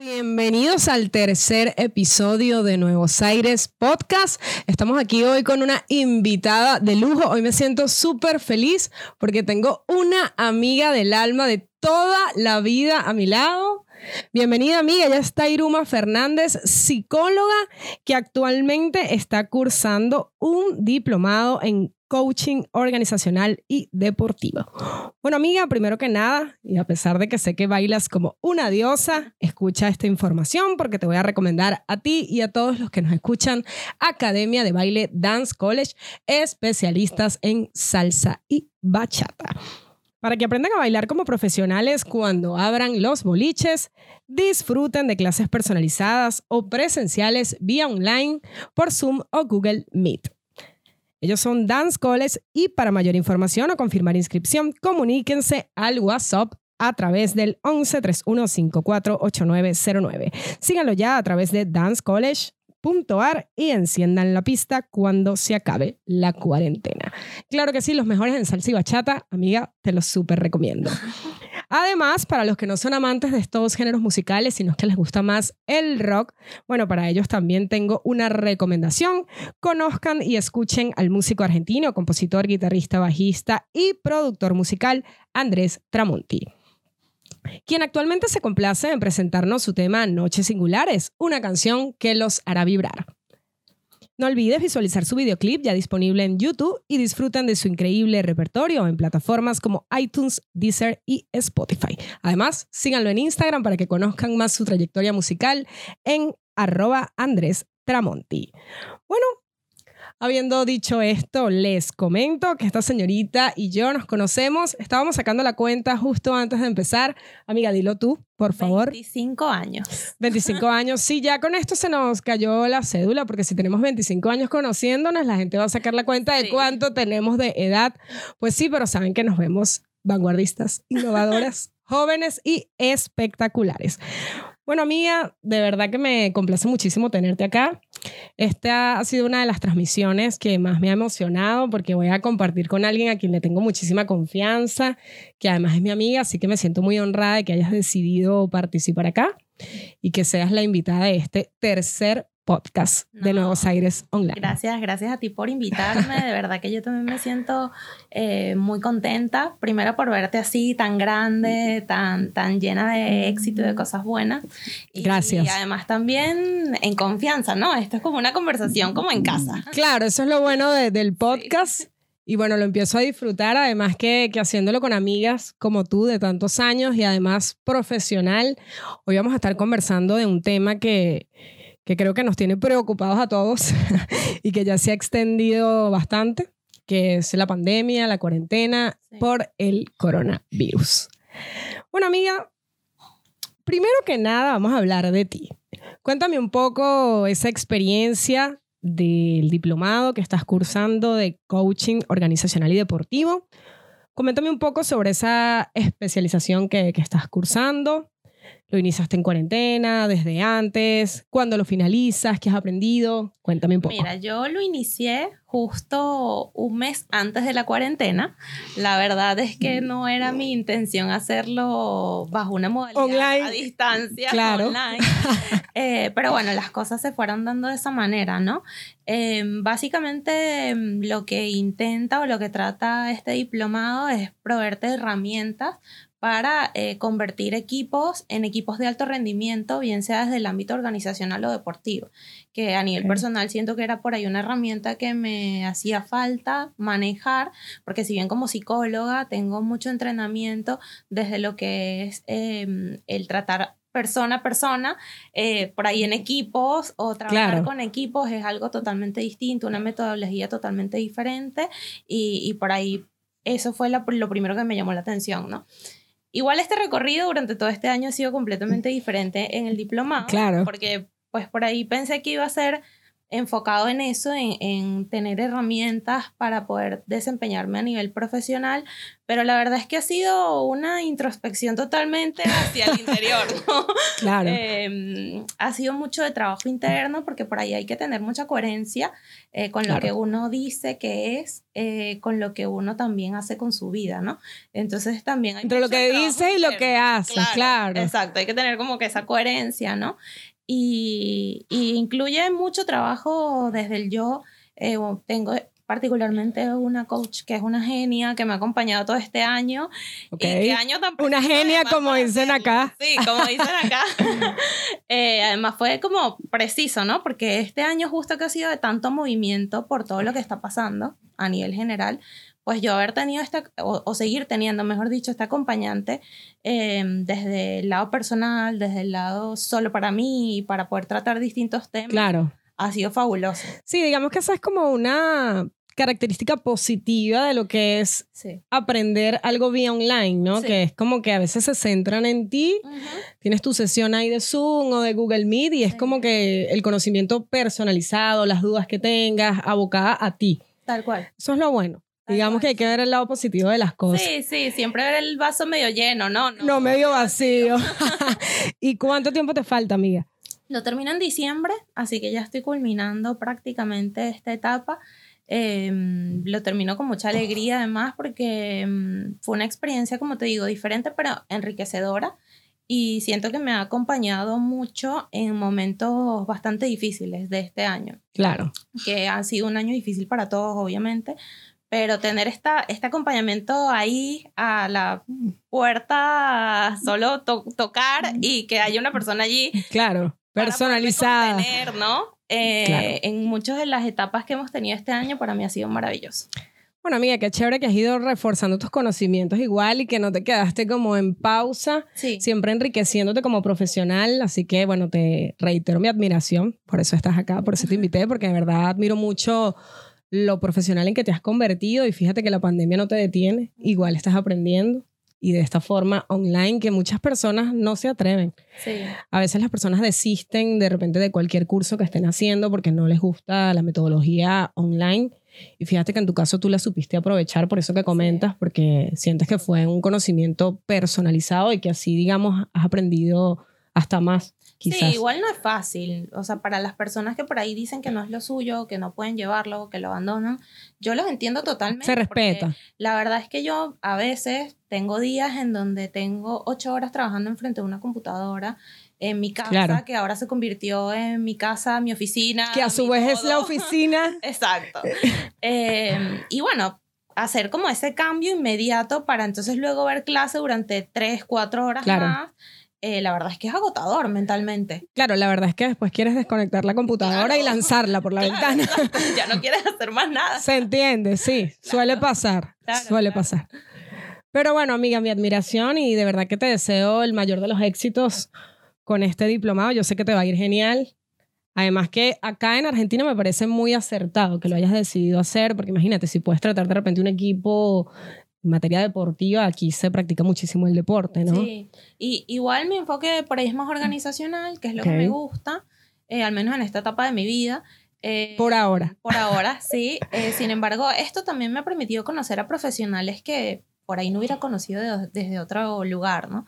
Bienvenidos al tercer episodio de Nuevos Aires Podcast. Estamos aquí hoy con una invitada de lujo. Hoy me siento súper feliz porque tengo una amiga del alma de toda la vida a mi lado. Bienvenida amiga, ella está Iruma Fernández, psicóloga que actualmente está cursando un diplomado en coaching organizacional y deportivo. Bueno, amiga, primero que nada, y a pesar de que sé que bailas como una diosa, escucha esta información porque te voy a recomendar a ti y a todos los que nos escuchan Academia de Baile Dance College, especialistas en salsa y bachata. Para que aprendan a bailar como profesionales cuando abran los boliches, disfruten de clases personalizadas o presenciales vía online por Zoom o Google Meet. Ellos son Dance College y para mayor información o confirmar inscripción, comuníquense al WhatsApp a través del 11 31 54 8909. Síganlo ya a través de dancecollege.ar y enciendan la pista cuando se acabe la cuarentena. Claro que sí, los mejores en salsa y bachata, amiga, te los súper recomiendo. Además, para los que no son amantes de estos géneros musicales, sino que les gusta más el rock, bueno, para ellos también tengo una recomendación. Conozcan y escuchen al músico argentino, compositor, guitarrista, bajista y productor musical Andrés Tramonti quien actualmente se complace en presentarnos su tema Noches Singulares, una canción que los hará vibrar. No olvides visualizar su videoclip ya disponible en YouTube y disfruten de su increíble repertorio en plataformas como iTunes, Deezer y Spotify. Además, síganlo en Instagram para que conozcan más su trayectoria musical en arroba Andrés Tramonti. Bueno, Habiendo dicho esto, les comento que esta señorita y yo nos conocemos. Estábamos sacando la cuenta justo antes de empezar. Amiga, dilo tú, por favor. 25 años. 25 años. Sí, ya con esto se nos cayó la cédula, porque si tenemos 25 años conociéndonos, la gente va a sacar la cuenta de cuánto tenemos de edad. Pues sí, pero saben que nos vemos vanguardistas, innovadoras, jóvenes y espectaculares. Bueno, amiga, de verdad que me complace muchísimo tenerte acá. Esta ha sido una de las transmisiones que más me ha emocionado porque voy a compartir con alguien a quien le tengo muchísima confianza, que además es mi amiga, así que me siento muy honrada de que hayas decidido participar acá y que seas la invitada de este tercer podcast de Nuevos Aires Online. Gracias, gracias a ti por invitarme. De verdad que yo también me siento eh, muy contenta. Primero por verte así, tan grande, tan, tan llena de éxito y de cosas buenas. gracias. Y además también en confianza, ¿no? Esto es como una conversación como en casa. Claro, eso es lo bueno del podcast. Y bueno, lo empiezo a disfrutar, además que, que, haciéndolo con amigas como tú de tantos años y además profesional. Hoy vamos a estar conversando de un tema que, que creo que nos tiene preocupados a todos y que ya se ha extendido bastante, que es la pandemia, la cuarentena por el coronavirus. Bueno, amiga, primero que nada vamos a hablar de ti. Cuéntame un poco esa experiencia del diplomado que estás cursando de coaching organizacional y deportivo. Coméntame un poco sobre esa especialización que, que estás cursando ¿Lo iniciaste en cuarentena, desde antes? ¿Cuándo lo finalizas? ¿Qué has aprendido? Cuéntame un poco. Mira, yo lo inicié justo un mes antes de la cuarentena. La verdad es que no era mi intención hacerlo bajo una modalidad a distancia, claro. online. Eh, pero bueno, las cosas se fueron dando de esa manera, ¿no? Em, básicamente em, lo que intenta o lo que trata este diplomado es proveerte herramientas para eh, convertir equipos en equipos de alto rendimiento, bien sea desde el ámbito organizacional o deportivo, que a nivel personal siento que era por ahí una herramienta que me hacía falta manejar, porque si bien como psicóloga tengo mucho entrenamiento desde lo que es em, el tratar persona a persona, eh, por ahí en equipos o trabajar con equipos es algo totalmente distinto, una metodología totalmente diferente y, y por ahí eso fue lo primero que me llamó la atención, ¿no? Igual este recorrido durante todo este año ha sido completamente diferente en el diplomado. Claro. Porque pues por ahí pensé que iba a ser enfocado en eso, en, en, tener herramientas para poder desempeñarme a nivel profesional, pero la verdad es que ha sido una introspección totalmente hacia el interior, ¿no? Claro. Eh, ha sido mucho de trabajo interno porque por ahí hay que tener mucha coherencia eh, con lo que uno dice que es, eh, con lo que uno también hace con su vida, ¿no? Entonces también hay... Entre lo que dice y lo que hace, claro, claro. Exacto, hay que tener como que esa coherencia, ¿no? Y, incluye mucho trabajo desde el yo. Eh, tengo particularmente una coach que es una genia que me ha acompañado todo este año. Okay. año Una genia, como dicen acá. Sí, como dicen acá. Eh, además fue como preciso, ¿no? Porque este año justo que ha sido de tanto movimiento por todo lo que está pasando a nivel general, pues yo haber tenido esta, o, seguir teniendo, mejor dicho, este acompañante eh, desde el lado personal, desde el lado solo para mí, para poder tratar distintos temas. Claro. Ha sido fabuloso. Sí, digamos que esa es como una característica positiva de lo que es aprender algo vía online, ¿no? Que es como que a veces se centran en ti, tienes tu sesión ahí de Zoom o de Google Meet y es como que el conocimiento personalizado, las dudas que tengas, abocada a ti. Tal cual. Eso es lo bueno. Digamos que hay que ver el lado positivo de las cosas. Sí, sí, siempre ver el vaso medio lleno, ¿no? No, medio vacío. ¿Y cuánto tiempo te falta, amiga? Lo termino en diciembre, así que ya estoy culminando prácticamente esta etapa. Em, lo termino con mucha alegría además porque em, fue una experiencia, como te digo, diferente pero enriquecedora y siento que me ha acompañado mucho en momentos bastante difíciles de este año. Claro. Que ha sido un año difícil para todos, obviamente, pero tener esta, este acompañamiento ahí a la puerta, solo tocar y que haya una persona allí. Claro, personalizada. Tener, ¿no? Eh, en muchas de las etapas que hemos tenido este año, para mí ha sido maravilloso. Bueno, amiga, qué chévere que has ido reforzando tus conocimientos igual y que no te quedaste como en pausa, siempre enriqueciéndote como profesional. Así que, bueno, te reitero mi admiración, por eso estás acá, por eso te invité, porque de verdad admiro mucho lo profesional en que te has convertido y fíjate que la pandemia no te detiene, igual estás aprendiendo y de esta forma online que muchas personas no se atreven. Sí. A veces las personas desisten de repente de cualquier curso que estén haciendo porque no les gusta la metodología online. Y fíjate que en tu caso tú la supiste aprovechar por eso que comentas, porque sientes que fue un conocimiento personalizado y que así, digamos, has aprendido hasta más. Sí, igual no es fácil. O sea, para las personas que por ahí dicen que no es lo suyo, que no pueden llevarlo, que lo abandonan, yo los entiendo totalmente. Se respeta. La verdad es que yo a veces tengo días en donde tengo ocho horas trabajando enfrente de una computadora en mi casa, que ahora se convirtió en mi casa, mi oficina. Que a su vez es la oficina. Exacto. Em, y bueno, hacer como ese cambio inmediato para entonces luego ver clase durante tres, cuatro horas más eh, la verdad es que es agotador mentalmente. Claro, la verdad es que después quieres desconectar la computadora y lanzarla por la ventana. ya no quieres hacer más nada. Se entiende, sí, suele pasar, suele pasar. Pero bueno, amiga, mi admiración y de verdad que te deseo el mayor de los éxitos con este diplomado. Yo sé que te va a ir genial. Además que acá en Argentina me parece muy acertado que lo hayas decidido hacer, porque imagínate, si puedes tratar de repente un equipo en materia deportiva, aquí se practica muchísimo el deporte, ¿no? Sí, y igual mi enfoque por ahí es más organizacional, que es lo que me gusta, eh, al menos en esta etapa de mi vida. Eh, por ahora. Por ahora, sí. Eh, sin embargo, esto también me ha permitido conocer a profesionales que por ahí no hubiera conocido desde otro lugar, ¿no?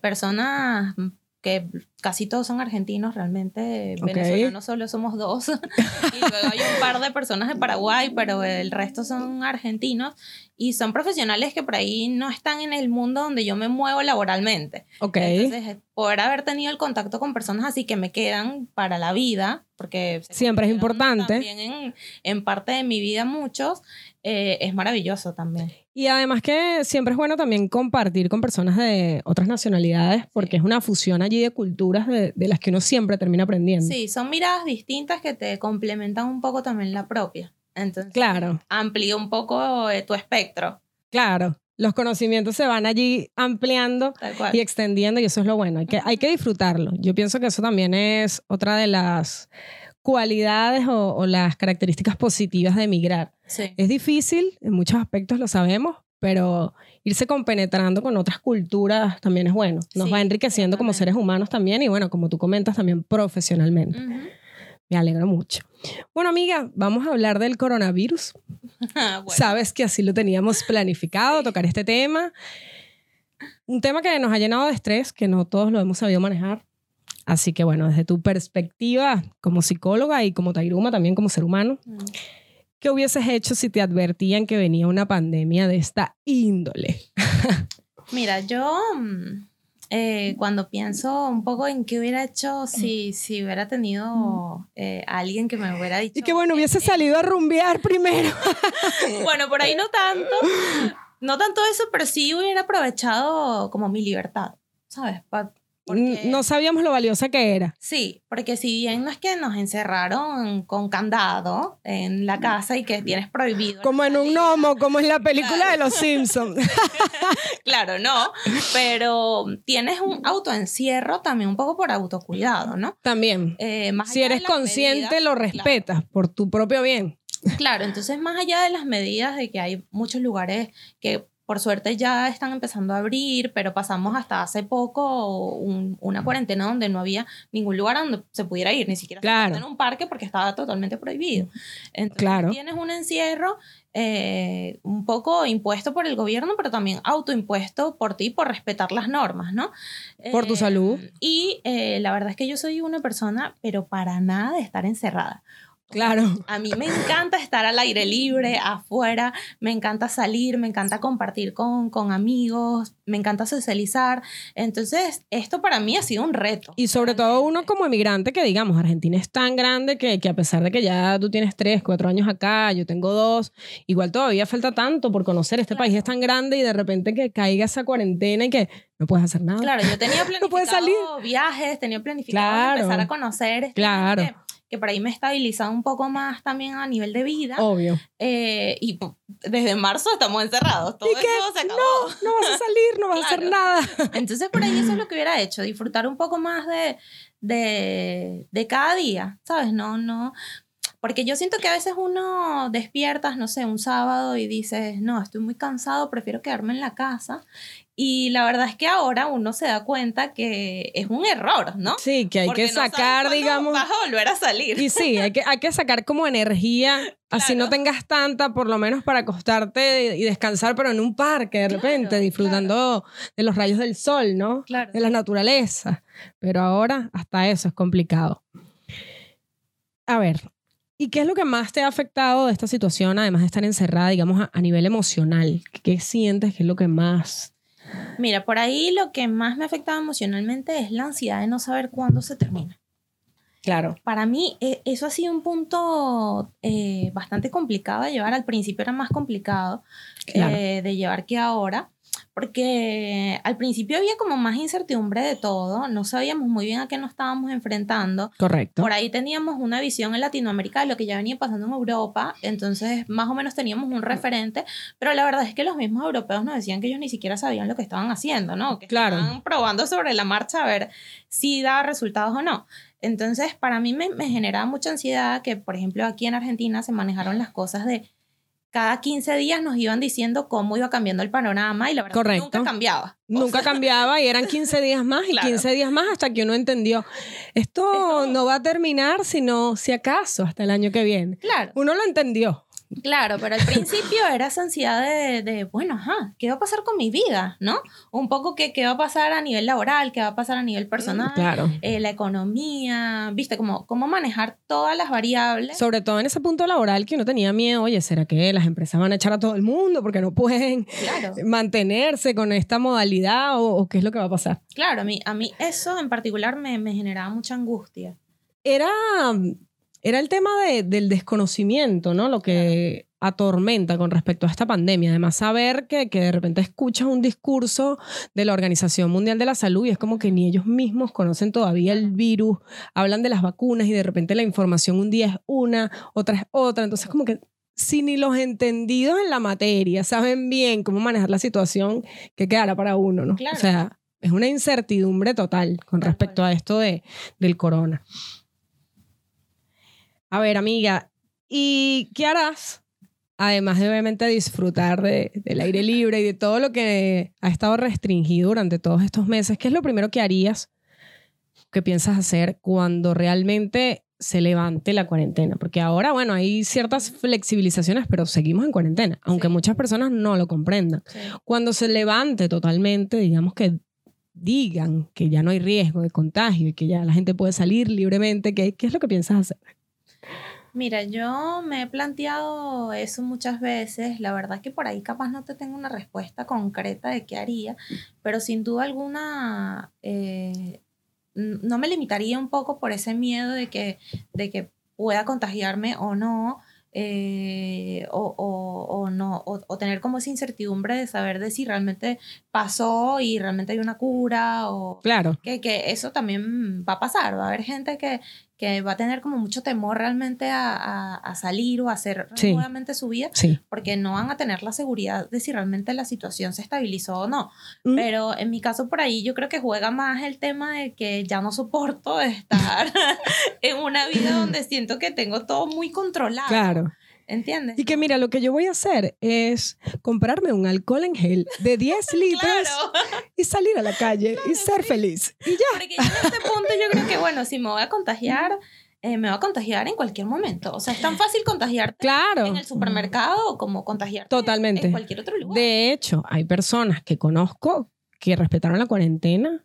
personas que casi todos son argentinos realmente, venezolanos solo somos dos, y luego hay un par de personas de Paraguay, pero el resto son argentinos y son profesionales que por ahí no están en el mundo donde yo me muevo laboralmente. Entonces, poder haber tenido el contacto con personas así que me quedan para la vida, porque siempre es importante. También en, en parte de mi vida muchos, eh, es maravilloso también. Y además que siempre es bueno también compartir con personas de otras nacionalidades porque es una fusión allí de culturas de, de, las que uno siempre termina aprendiendo. Sí, son miradas distintas que te complementan un poco también la propia. Entonces, claro. amplía un poco eh, tu espectro. Claro. Los conocimientos se van allí ampliando y extendiendo y eso es lo bueno. Hay que, hay que disfrutarlo. Yo pienso que eso también es otra de las cualidades o, las características positivas de emigrar. Es difícil, en muchos aspectos lo sabemos, pero irse compenetrando con otras culturas también es bueno. Nos va enriqueciendo como seres humanos también y bueno, como tú comentas, también profesionalmente. Me alegro mucho. Bueno, amiga, vamos a hablar del coronavirus. Bueno, Sabes que así lo teníamos planificado, tocar este tema. Un tema que nos ha llenado de estrés, que no todos lo hemos sabido manejar. Así que bueno, desde tu perspectiva como psicóloga y como Tairuma, también como ser humano, mm, ¿qué hubieses hecho si te advertían que venía una pandemia de esta índole? Mira, yo mm, eh, cuando pienso un poco en qué hubiera hecho si, si hubiera tenido eh, alguien que me hubiera dicho... Y que bueno, hubiese eh, salido a rumbear primero. Bueno, por ahí no tanto. No tanto eso, pero sí hubiera aprovechado como mi libertad, ¿sabes? Pa- porque- No sabíamos lo valiosa que era. Sí, porque si bien no es que nos encerraron con candado en la casa y que tienes prohibido. Como en un gnomo, como en la película Claro. de los Simpsons. Claro, no, pero tienes un autoencierro también un poco por autocuidado, ¿no? También. Eh, más Si eres consciente, medidas- lo respetas por tu propio bien. Claro, entonces más allá de las medidas de que hay muchos lugares que por suerte ya están empezando a abrir, pero pasamos hasta hace poco un- una cuarentena donde no había ningún lugar donde se pudiera ir, ni siquiera Claro. en un parque porque estaba totalmente prohibido. Entonces Claro. tienes un encierro eh, un poco impuesto por el gobierno, pero también autoimpuesto por ti por respetar las normas, ¿no? Por tu Eh, salud. Y eh, la verdad es que yo soy una persona, pero para nada de estar encerrada. Claro. A mí me encanta estar al aire libre, afuera, me encanta salir, me encanta compartir con, con amigos, me encanta socializar. Entonces, esto para mí ha sido un reto. Y sobre todo uno como emigrante que digamos, Argentina es tan grande que, que a pesar de que ya tú tienes tres, cuatro años acá, yo tengo dos, igual todavía falta tanto por conocer. Este Claro. país es tan grande y de repente que caiga esa cuarentena y que no puedes hacer nada. Claro, yo tenía planificado No viajes, tenía planificado Claro. empezar a conocer. este Claro. Que por ahí me he estabilizado un poco más también a nivel de vida. Obvio. Eh, y desde marzo estamos encerrados. Todo ¿Y qué? eso se acabó. No vas a salir, no vas a hacer nada. Entonces, por ahí eso es lo que hubiera hecho, disfrutar un poco más de, de, de cada día, ¿sabes? No, no. Porque yo siento que a veces uno despiertas, no sé, un sábado y dices, no, estoy muy cansado, prefiero quedarme en la casa. Y la verdad es que ahora uno se da cuenta que es un error, ¿no? Sí, que hay Porque que sacar, digamos. Vas a volver a salir. Y sí, hay que, hay que sacar como energía, así no tengas tanta, por lo menos para acostarte y descansar, pero en un parque de Claro, repente, disfrutando de los rayos del sol, ¿no? Claro. De la naturaleza. Pero ahora hasta eso es complicado. A ver, ¿y qué es lo que más te ha afectado de esta situación, además de estar encerrada, digamos, a, a nivel emocional? ¿Qué sientes que es lo que más... Mira, por ahí lo que más me ha afectado emocionalmente es la ansiedad de no saber cuándo se termina. Claro. Para mí eh, eso ha sido un punto eh, bastante complicado de llevar. Al principio era más complicado Claro. eh, de llevar que ahora, porque al principio había como más incertidumbre de todo, no sabíamos muy bien a qué nos estábamos enfrentando. Correcto. Por ahí teníamos una visión en Latinoamérica de lo que ya venía pasando en Europa, entonces más o menos teníamos un referente, pero la verdad es que los mismos europeos nos decían que ellos ni siquiera sabían lo que estaban haciendo, ¿no? Que Claro. estaban probando sobre la marcha a ver si daba resultados o no. Entonces, para mí me, me generaba mucha ansiedad que, por ejemplo, aquí en Argentina se manejaron las cosas de cada 15 días nos iban diciendo cómo iba cambiando el panorama y la verdad es que nunca cambiaba. O Nunca sea, cambiaba y eran 15 días más y Claro. 15 días más hasta que uno entendió. Esto Esto- no va a terminar sino si acaso hasta el año que viene. Claro. Uno lo entendió. Claro, pero al principio era esa ansiedad de, de, bueno, ajá, ¿qué va a pasar con mi vida? ¿No? Un poco que, qué va a pasar a nivel laboral, qué va a pasar a nivel personal, Claro. eh, la economía, viste, como cómo manejar todas las variables. Sobre todo en ese punto laboral que uno tenía miedo, oye, ¿será que las empresas van a echar a todo el mundo porque no pueden Claro, mantenerse con esta modalidad o, o qué es lo que va a pasar? claro, a mí, a mí eso en particular me, me generaba mucha angustia. Era, era el tema de- del desconocimiento, ¿no? Lo que atormenta con respecto a esta pandemia. Además, saber que, que de repente escuchas un discurso de la Organización Mundial de la Salud y es como que ni ellos mismos conocen todavía el virus, hablan de las vacunas y de repente la información un día es una, otra es otra. Entonces, como que si ni los entendidos en la materia saben bien cómo manejar la situación, que quedará para uno, ¿no? Claro. O sea, es una incertidumbre total con respecto a esto de, del corona. A ver, amiga, ¿y qué harás? Además de obviamente disfrutar de- del aire libre y de todo lo que ha estado restringido durante todos estos meses, ¿qué es lo primero que harías? ¿Qué piensas hacer cuando realmente se levante la cuarentena, porque ahora, bueno, hay ciertas flexibilizaciones, pero seguimos en cuarentena, aunque Sí. muchas personas no lo comprendan. Sí. Cuando se levante totalmente, digamos que digan que ya no hay riesgo de contagio y que ya la gente puede salir libremente, ¿qué, qué es lo que piensas hacer? Mira, yo me he planteado eso muchas veces. La verdad que por ahí capaz no te tengo una respuesta concreta de qué haría, pero sin duda alguna eh, no me limitaría un poco por ese miedo de que, de que pueda contagiarme o no. eh, o, o- o no, o, o tener como esa incertidumbre de saber de si realmente pasó y realmente hay una cura o, Claro, que, que eso también va a pasar. Va a haber gente que, que va a tener como mucho temor realmente a, a- a salir o a hacer Sí. nuevamente su vida sí. porque no van a tener la seguridad de si realmente la situación se estabilizó o no. Mm. Pero en mi caso por ahí yo creo que juega más el tema de que ya no soporto estar en una vida donde siento que tengo todo muy controlado. Claro. ¿Entiendes? Y que mira, lo que yo voy a hacer es comprarme un alcohol en gel de 10 litros Claro. y salir a la calle y ser feliz. Y ya. Porque ya en este punto yo creo que, bueno, si me voy a contagiar, eh, me voy a contagiar en cualquier momento. O sea, es tan fácil contagiarte Claro. en el supermercado como contagiarte Totalmente. en cualquier otro lugar. De hecho, hay personas que conozco que respetaron la cuarentena,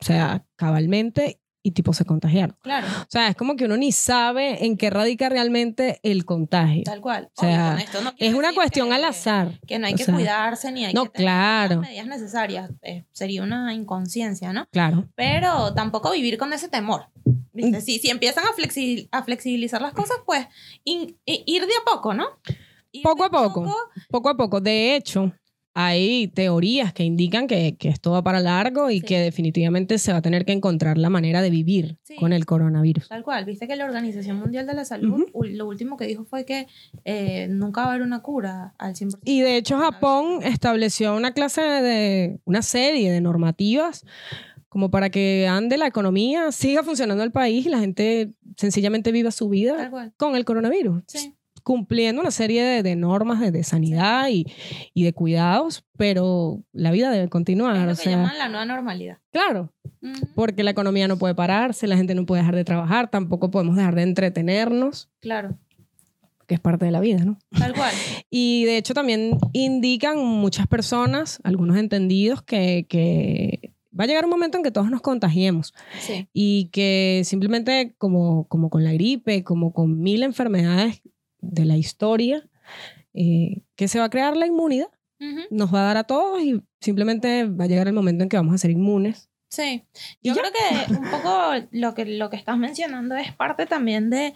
o sea, cabalmente, y tipo se contagiaron. Claro, O sea, es como que uno ni sabe en qué radica realmente el contagio. tal cual. O sea, Obvio, con esto no Es una cuestión que- al azar. Que no hay O que sea, cuidarse ni hay no, que tener claro. las medidas necesarias. Eh, sería una inconsciencia, ¿no? Claro. Pero tampoco vivir con ese temor. ¿viste? Mm. Si, si empiezan a, flexi- a flexibilizar las cosas, pues in- ir de a poco, ¿no? Ir Poco a poco. Poco a poco. De heco, hay teorías que indican que, que esto va para largo y Sí. que definitivamente se va a tener que encontrar la manera de vivir Sí. con el coronavirus. Tal cual, viste que la Organización Mundial de la Salud lo último que dijo fue que eh, nunca va a haber una cura al 100%. Y de hecho Japón estableció una clase de, una serie de normativas como para que ande la economía, siga funcionando el país y la gente sencillamente viva su vida con el coronavirus, sí. Cumpliendo una serie de, de normas de, de sanidad y, y de cuidados, pero la vida debe continuar. Es lo o que sea, llaman la nueva normalidad. claro, Ujú, porque la economía no puede pararse, la gente no puede dejar de trabajar, tampoco podemos dejar de entretenernos, Claro, que es parte de la vida, ¿no? tal cual. Y de hecho también indican muchas personas, algunos entendidos, que, que va a llegar un momento en que todos nos contagiemos Sí, y que simplemente como, como con la gripe, como con mil enfermedades de la historia, eh, que se va a crear la inmunidad, Ujú, nos va a dar a todos y simplemente va a llegar el momento en que vamos a ser inmunes. sí. Yo creo que un poco lo que, lo que estás mencionando es parte también de,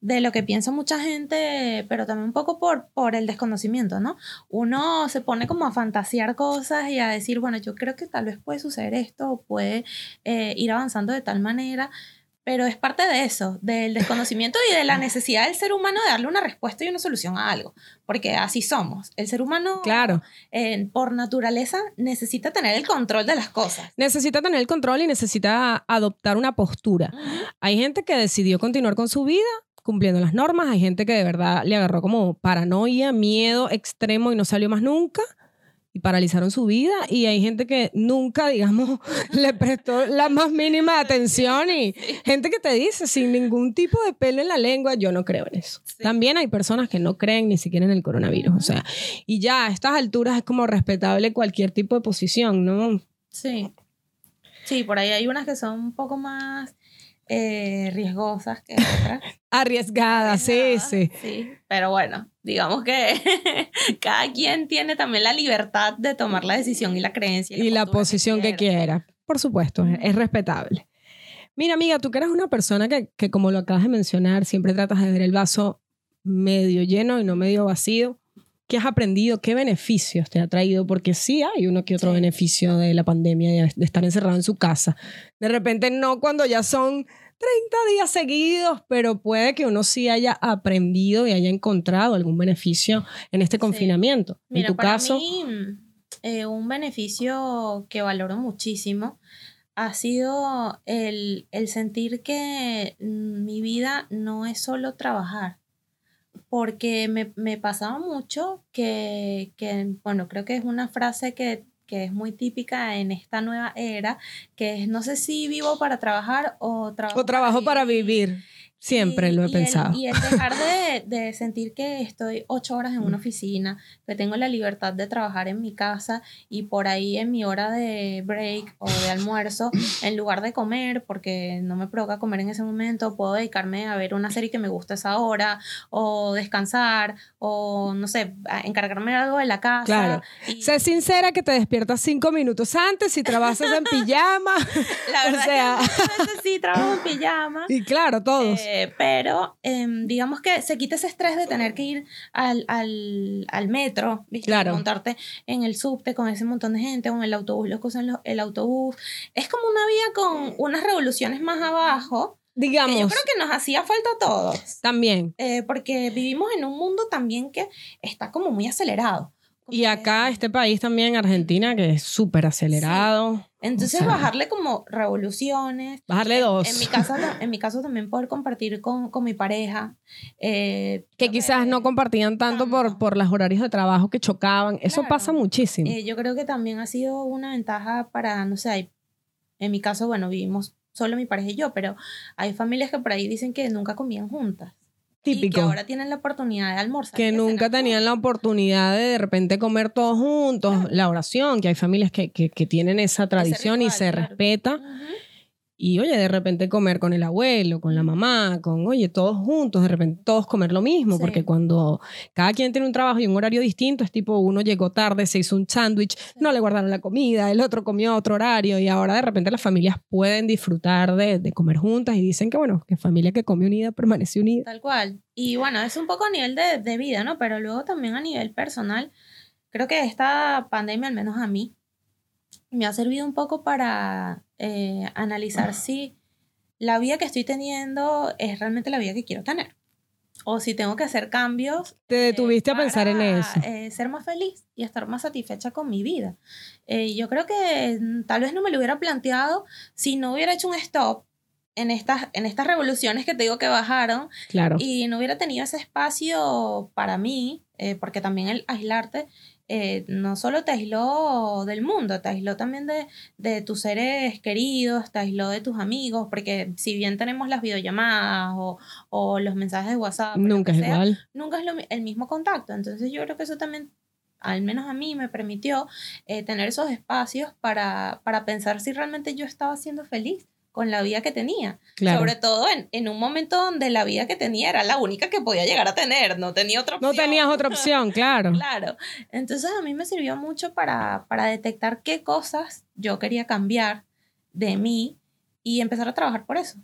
de lo que piensa mucha gente, pero también un poco por, por el desconocimiento, ¿no? Uno se pone como a fantasear cosas y a decir, bueno, yo creo que tal vez puede suceder esto o puede eh, ir avanzando de tal manera, pero es parte de eso, del desconocimiento y de la necesidad del ser humano de darle una respuesta y una solución a algo, porque así somos. El ser humano, Claro, eh, por naturaleza, necesita tener el control de las cosas. necesita tener el control y necesita adoptar una postura. Hay gente que decidió continuar con su vida cumpliendo las normas, hay gente que de verdad le agarró como paranoia, miedo extremo y no salió más nunca y paralizaron su vida y hay gente que nunca, digamos, le prestó la más mínima atención y gente que te dice sin ningún tipo de pelo en la lengua, yo no creo en eso. Sí. También hay personas que no creen ni siquiera en el coronavirus, o sea, y ya a estas alturas es como respetable cualquier tipo de posición, ¿no? Sí. Sí, por ahí hay unas que son un poco más eh, riesgosas que otras. Arriesgada, sí, Arriesgadas, sí. Sí, pero bueno, digamos que cada quien tiene también la libertad de tomar la decisión y la creencia. y la posición que quiera. Por supuesto, es, es respetable. Mira, amiga, tú que eres una persona que, que, como lo acabas de mencionar, siempre tratas de ver el vaso medio lleno y no medio vacío. ¿Qué has aprendido? ¿Qué beneficios te ha traído? Porque sí hay uno que otro Sí. beneficio de la pandemia, de, estar encerrado en su casa. De repente no cuando ya son 30 días seguidos, pero puede que uno sí haya aprendido y haya encontrado algún beneficio en este Sí. confinamiento. Mira, en tu para caso, mí, eh, un beneficio que valoro muchísimo ha sido el, el sentir que mm, mi vida no es solo trabajar. Porque me, me pasaba mucho que, que, bueno, creo que es una frase que, que es muy típica en esta nueva era, que es no sé si vivo para trabajar o trabajo, o trabajo para vivir. Siempre Y- lo he y el- pensado. y el dejar de, de sentir que estoy ocho horas en una oficina, que tengo la libertad de trabajar en mi casa y por ahí en mi hora de break o de almuerzo, en lugar de comer, porque no me provoca comer en ese momento, puedo dedicarme a ver una serie que me gusta esa hora, o descansar, o no sé, encargarme algo de la casa. Claro. y- Sé sincera que te despiertas cinco minutos antes y trabajas en pijama. la o verdad sea- es que muchas veces sí trabajo en pijama. y claro, todos. Eh, pero em, digamos que se quita ese estrés de tener que ir al, al, al metro, ¿viste? Claro. montarte en el subte con ese montón de gente, o en el autobús, los que usan los- el autobús. Es como una vida con unas revoluciones más abajo, Digamos, yo creo que nos hacía falta a todos, también. eh, porque vivimos en un mundo también que está como muy acelerado. Y acá, este país también, Argentina, que es súper acelerado. Entonces o sea- bajarle como revoluciones, Bajarle dos. En mi, caso, en mi caso también poder compartir con, con mi pareja. eh, que quizás no compartían tanto por, tanto. por los horarios de trabajo que chocaban. Eso Claro. pasa muchísimo. eh, yo creo que también ha sido una ventaja para, no sé, en mi caso, bueno, vivimos solo mi pareja y yo, pero hay familias que por ahí dicen que nunca comían juntas. Y que ahora tienen la oportunidad de almorzar. que nunca tenían la oportunidad de de repente comer todos juntos, la oración, que hay familias que, que, que tienen esa tradición y se claro. respeta. Y oye, de repente comer con el abuelo, con la mamá, con, oye, todos juntos, de repente todos comer lo mismo, Sí. porque cuando cada quien tiene un trabajo y un horario distinto, es tipo, uno llegó tarde, se hizo un sándwich, no le guardaron la comida, el otro comió a otro horario y ahora de repente las familias pueden disfrutar de, de comer juntas y dicen que, bueno, que familia que come unida permanece unida. Tal cual. Y bueno, es un poco a nivel de, de vida, ¿no? Pero luego también a nivel personal, creo que esta pandemia, al menos a mí, me ha servido un poco para eh, analizar si la vida que estoy teniendo es realmente la vida que quiero tener. O si tengo que hacer cambios. Te detuviste eh, a pensar en eso. eh, ser más feliz y estar más satisfecha con mi vida. Eh, yo creo que mm, tal vez no me lo hubiera planteado si no hubiera hecho un stop en estas, en estas revoluciones que te digo que bajaron Claro. y no hubiera tenido ese espacio para mí, eh, porque también el aislarte eh, no solo te aisló del mundo, te aisló también de, de tus seres queridos, te aisló de tus amigos, porque si bien tenemos las videollamadas o, o los mensajes de WhatsApp, Nunca es sea, igual. nunca es lo el mismo contacto. Entonces yo creo que eso también, al menos a mí, me permitió eh, tener esos espacios para, para pensar si realmente yo estaba siendo feliz con la vida que tenía. Claro. Sobre todo en, en un momento donde la vida que tenía era la única que podía llegar a tener, no tenía otra No opción. tenías otra opción, claro. Claro. Entonces a mí me sirvió mucho para, para detectar qué cosas yo quería cambiar de mí y empezar a trabajar por eso.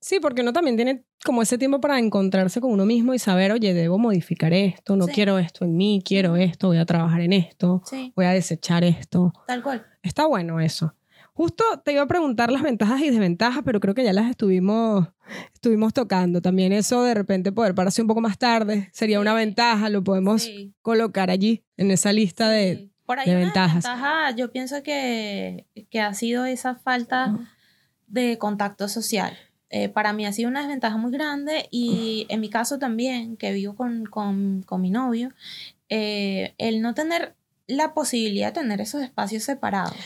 Sí, porque uno también tiene como ese tiempo para encontrarse con uno mismo y saber, oye, debo modificar esto, no Sí. quiero esto en mí, quiero esto, voy a trabajar en esto, Sí, voy a desechar esto. tal cual. Está bueno eso. Justo te iba a preguntar las ventajas y desventajas, pero creo que ya las estuvimos, estuvimos tocando. También eso de repente poder pararse un poco más tarde sería una ventaja, lo podemos Sí. colocar allí en esa lista de... Sí. Por ahí de una ventajas. desventaja, yo pienso que, que ha sido esa falta de contacto social. Eh, para mí ha sido una desventaja muy grande y en mi caso también, que vivo con, con, con mi novio, eh, el no tener la posibilidad de tener esos espacios separados.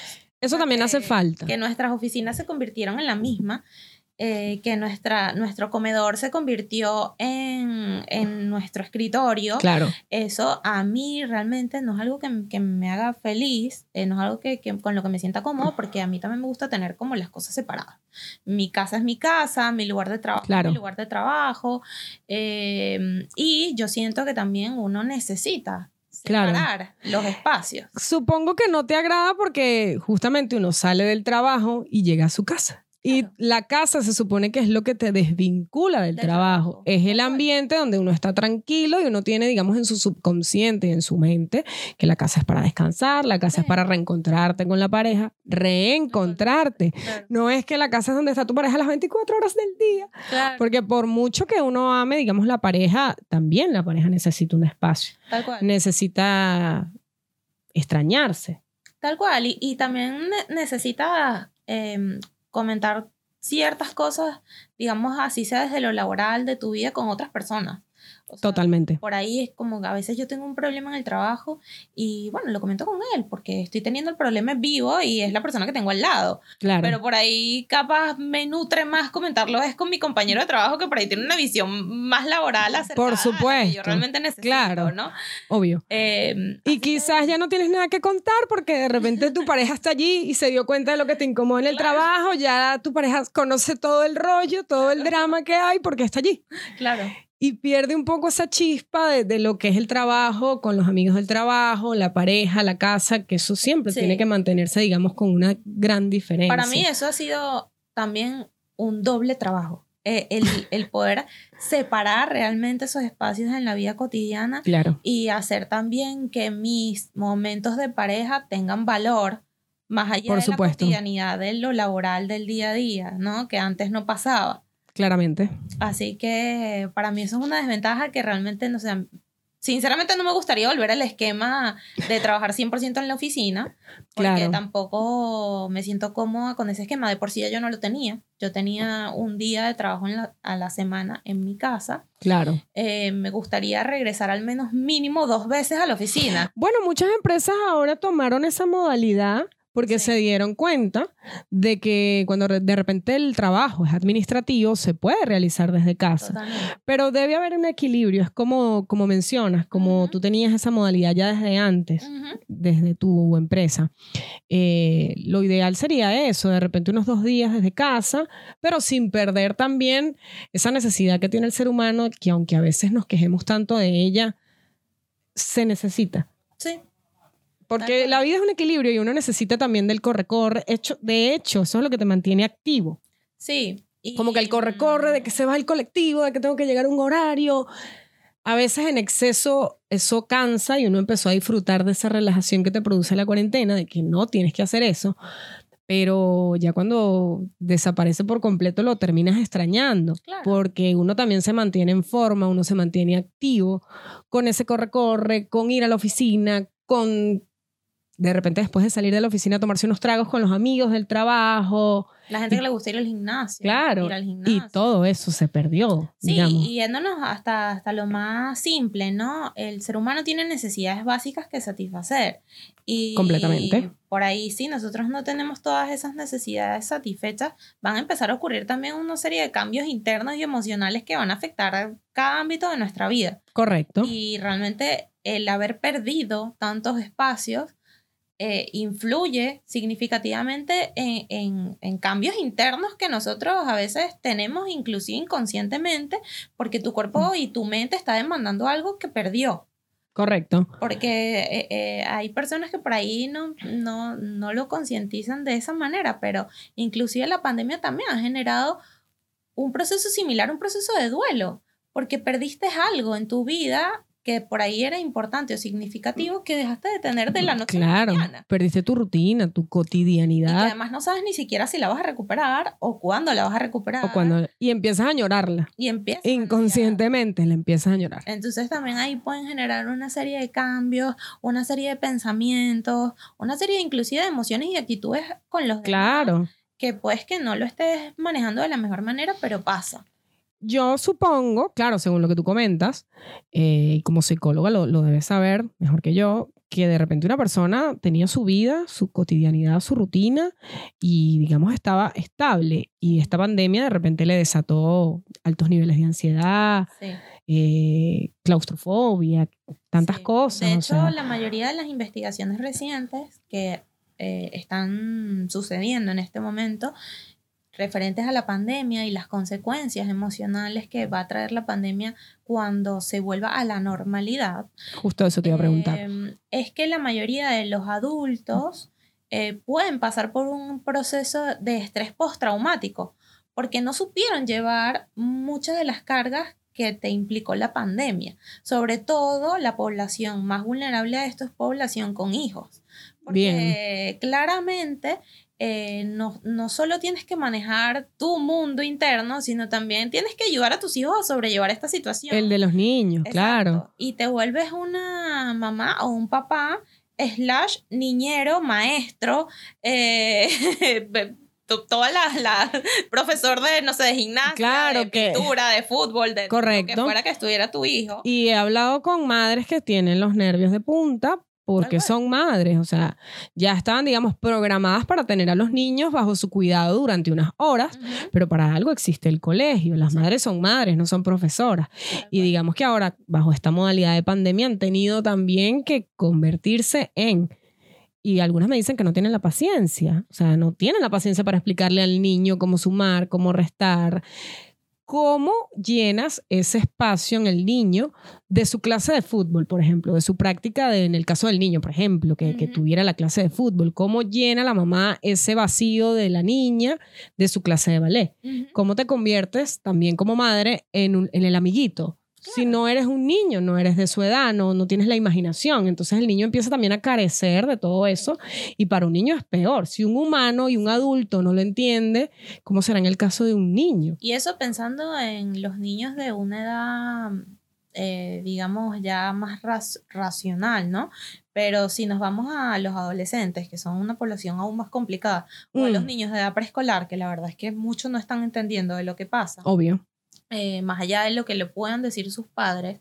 Eso también hace falta. Que nuestras oficinas se convirtieron en la misma, eh, que nuestra, nuestro comedor se convirtió en, en nuestro escritorio. Claro. Eso a mí realmente no es algo que, que me haga feliz, eh, no es algo que, que- con lo que me sienta cómodo, porque a mí también me gusta tener como las cosas separadas. Mi casa es mi casa, mi lugar de trabajo Claro. es mi lugar de trabajo, eh, y yo siento que también uno necesita Claro. separar los espacios. Supongo que no te agrada porque justamente uno sale del trabajo y llega a su casa. Y Claro. la casa se supone que es lo que te desvincula del, Del trabajo. trabajo, Es el ambiente donde uno está tranquilo y uno tiene, digamos, en su subconsciente y en su mente que la casa es para descansar, la casa es para reencontrarte con la pareja, reencontrarte. Claro. No es que la casa es donde está tu pareja las 24 horas del día. Claro, Porque por mucho que uno ame, digamos, la pareja, también la pareja necesita un espacio. tal cual. Necesita extrañarse. Tal cual, y, y también ne- necesitas em, comentar ciertas cosas, digamos así sea desde lo laboral de tu vida con otras personas. O sea, Totalmente. Por ahí es como que a veces yo tengo un problema en el trabajo y bueno, lo comento con él porque estoy teniendo el problema en vivo y es la persona que tengo al lado. Claro. Pero por ahí capaz me nutre más comentarlo es con mi compañero de trabajo que por ahí tiene una visión más laboral acerca Por que yo supuesto. realmente necesito, Claro. ¿no? Obvio. Eh, Y que- quizás ya no tienes nada que contar porque de repente tu pareja está allí y se dio cuenta de lo que te incomoda en el Claro. trabajo, ya tu pareja conoce todo el rollo, todo el drama que hay porque está allí. Claro. Y pierde un poco esa chispa de, de lo que es el trabajo, con los amigos del trabajo, la pareja, la casa, que eso siempre Sí. tiene que mantenerse, digamos, con una gran diferencia. Para mí eso ha sido también un doble trabajo. Eh, el, el poder separar realmente esos espacios en la vida cotidiana Claro, y hacer también que mis momentos de pareja tengan valor más allá Por de supuesto. la cotidianidad de lo laboral del día a día, ¿no? Que antes no pasaba. Claramente. Así que para mí eso es una desventaja que realmente, no sé, sinceramente no me gustaría volver al esquema de trabajar 100% en la oficina, porque Claro. tampoco me siento cómoda con ese esquema. De por sí ya yo no lo tenía. Yo tenía un día de trabajo en la- a la semana en mi casa. Claro. Eh, me gustaría regresar al menos mínimo dos veces a la oficina. Bueno, muchas empresas ahora tomaron esa modalidad porque Sí. se dieron cuenta de que cuando de repente el trabajo es administrativo, se puede realizar desde casa. Totalmente. Pero debe haber un equilibrio, es como, como mencionas, como tú tenías esa modalidad ya desde antes, desde tu empresa. Eh, lo ideal sería eso, de repente unos dos días desde casa, pero sin perder también esa necesidad que tiene el ser humano, que aunque a veces nos quejemos tanto de ella, se necesita. Porque la vida es un equilibrio y uno necesita también del corre-corre. Hecho, de hecho, eso es lo que te mantiene activo. sí. Y- Como que el corre-corre, de que se va el colectivo, de que tengo que llegar a un horario. A veces en exceso eso cansa y uno empezó a disfrutar de esa relajación que te produce la cuarentena, de que no tienes que hacer eso. Pero ya cuando desaparece por completo lo terminas extrañando. Claro. Porque uno también se mantiene en forma, uno se mantiene activo con ese corre-corre, con ir a la oficina, con de repente después de salir de la oficina tomarse unos tragos con los amigos del trabajo. La gente y- que le gusta ir al gimnasio. Claro. Ir al Y gimnasio. todo eso se perdió, Sí, digamos. y yéndonos hasta, hasta lo más simple, ¿no? El ser humano tiene necesidades básicas que satisfacer. Y Completamente. por ahí, si nosotros no tenemos todas esas necesidades satisfechas, van a empezar a ocurrir también una serie de cambios internos y emocionales que van a afectar a cada ámbito de nuestra vida. Correcto. Y realmente el haber perdido tantos espacios eh, influye significativamente en, en- en cambios internos que nosotros a veces tenemos inclusive inconscientemente porque tu cuerpo y tu mente está demandando algo que perdió. Correcto. Porque eh, eh, hay personas que por ahí no, no, no lo concientizan de esa manera, pero inclusive la pandemia también ha generado un proceso similar, un proceso de duelo, porque perdiste algo en tu vida que por ahí era importante o significativo que dejaste de tener de la noche a la Claro. mañana. Perdiste tu rutina, tu Y que cotidianidad. además no sabes ni siquiera si la vas a recuperar o cuándo la vas a recuperar. O cuando, y empiezas a añorarla. Y empiezas a Inconscientemente la empiezas a añorar. Entonces también ahí pueden generar una serie de cambios, una serie de pensamientos, una serie inclusive de emociones y actitudes con los demás, Claro. que pues que no lo estés manejando de la mejor manera, pero pasa. Yo supongo, claro, según lo que tú comentas, eh, y como psicóloga lo, lo debes saber mejor que yo, que de repente una persona tenía su vida, su cotidianidad, su rutina y digamos estaba estable y esta pandemia de repente le desató altos niveles de ansiedad, Sí. eh, claustrofobia, tantas Sí. cosas. De o hecho, sea, la mayoría de las investigaciones recientes que eh, están sucediendo en este momento referentes a la pandemia y las consecuencias emocionales que va a traer la pandemia cuando se vuelva a la normalidad, justo eso te iba a preguntar. eh, es que la mayoría de los adultos eh, pueden pasar por un proceso de estrés postraumático porque no supieron llevar muchas de las cargas que te implicó la pandemia. Sobre todo la población más vulnerable a esto es población con hijos. Porque claramente eh, no, no solo tienes que manejar tu mundo interno, sino también tienes que ayudar a tus hijos a sobrellevar esta situación. El de los niños, claro. Y te vuelves una mamá o un papá slash niñero, maestro, eh, toda la, la, profesor de, no sé, de gimnasia, Claro de que- pintura, de fútbol, de lo que Correcto. fuera que estuviera tu hijo. Y he hablado con madres que tienen los nervios de punta porque son madres, o sea, ya estaban, digamos, programadas para tener a los niños bajo su cuidado durante unas horas, pero para algo existe el colegio. Las madres son madres, no son profesoras. Y digamos que ahora, bajo esta modalidad de pandemia, han tenido también que convertirse en... Y algunas me dicen que no tienen la paciencia, o sea, no tienen la paciencia para explicarle al niño cómo sumar, cómo restar. ¿Cómo llenas ese espacio en el niño de su clase de fútbol, por ejemplo, de su práctica, de, en el caso del niño, por ejemplo, que, tuviera la clase de fútbol? ¿Cómo llena la mamá ese vacío de la niña de su clase de ballet? Cómo te conviertes también como madre en, un- en el amiguito. Si no eres un niño, no eres de su edad, no, no tienes la imaginación, entonces el niño empieza también a carecer de todo eso y para un niño es peor. Si un humano y un adulto no lo entiende, ¿cómo será en el caso de un niño? Y eso pensando en los niños de una edad, eh, digamos, ya más racional, ¿no? Pero si nos vamos a los adolescentes, que son una población aún más complicada, o a los Mm. niños de edad preescolar, que la verdad es que muchos no están entendiendo de lo que pasa, Obvio. Eh, más allá de lo que le puedan decir sus padres,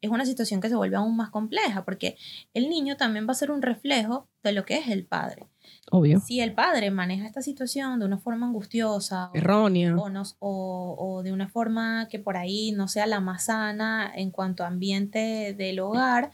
es una situación que se vuelve aún más compleja, porque el niño también va a ser un reflejo de lo que es el padre. Obvio. Si el padre maneja esta situación de una forma angustiosa, Errónea. o, no- o- o de una forma que por ahí no sea la más sana en cuanto a ambiente del hogar,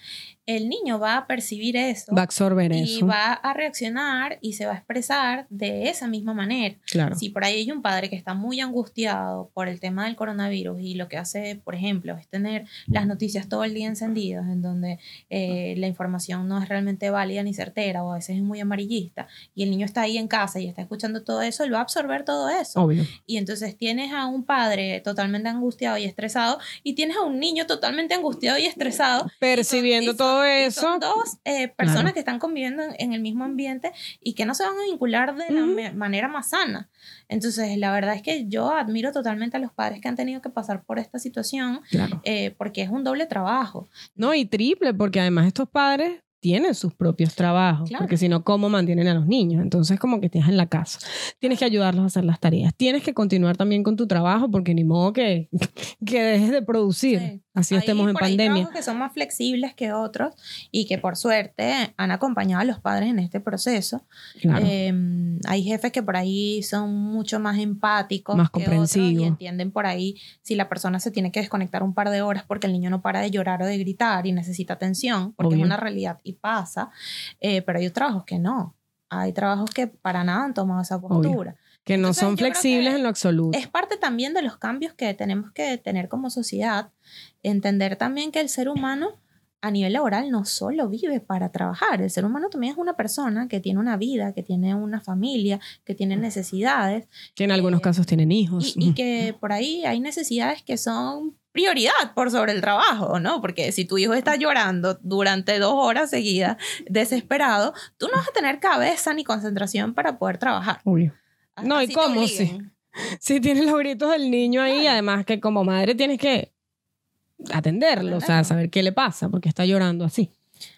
el niño va a percibir eso Va a absorber y eso. va a reaccionar y se va a expresar de esa misma manera. Claro. Si por ahí hay un padre que está muy angustiado por el tema del coronavirus y lo que hace, por ejemplo, es tener las noticias todo el día encendidas, en donde eh, la información no es realmente válida ni certera o a veces es muy amarillista, y el niño está ahí en casa y está escuchando todo eso, él va a absorber todo eso. Obvio. Y entonces tienes a un padre totalmente angustiado y estresado y tienes a un niño totalmente angustiado y estresado. Percibiendo Y son- todo eso. Son dos eh, personas Claro. que están conviviendo en, en el mismo ambiente y que no se van a vincular de la Ujú. me- manera más sana. Entonces, la verdad es que yo admiro totalmente a los padres que han tenido que pasar por esta situación Claro. eh, porque es un doble trabajo. No, y triple, porque además estos padres tienen sus propios trabajos, Claro. porque si no, ¿cómo mantienen a los niños? Entonces, como que estás en la casa. Tienes que ayudarlos a hacer las tareas. Tienes que continuar también con tu trabajo, porque ni modo que, que dejes de producir. Sí. Así Ahí estemos en por pandemia. trabajos que son más flexibles que otros y que por suerte han acompañado a los padres en este proceso. Claro. Eh, hay jefes que por ahí son mucho más empáticos, Más comprensivos. y entienden por ahí si la persona se tiene que desconectar un par de horas porque el niño no para de llorar o de gritar y necesita atención, porque Obvio. es una realidad y pasa. Eh, pero hay trabajos que no. Hay trabajos que para nada han tomado esa postura. que no entonces son flexibles en lo absoluto. Es parte también de los cambios que tenemos que tener como sociedad. Entender también que el ser humano a nivel laboral no solo vive para trabajar. El ser humano también es una persona que tiene una vida, que tiene una familia, que tiene necesidades que en algunos eh, casos tienen hijos. y, y que por ahí hay necesidades que son prioridad por sobre el trabajo, ¿no? Porque si tu hijo está llorando durante dos horas seguidas, desesperado, tú no vas a tener cabeza ni concentración para poder trabajar. Obvio. No, ¿y cómo? obliguen. Sí, tienes los gritos del niño ahí, Claro. además que como madre tienes que atenderlo, o sea, saber qué le pasa, porque está llorando así.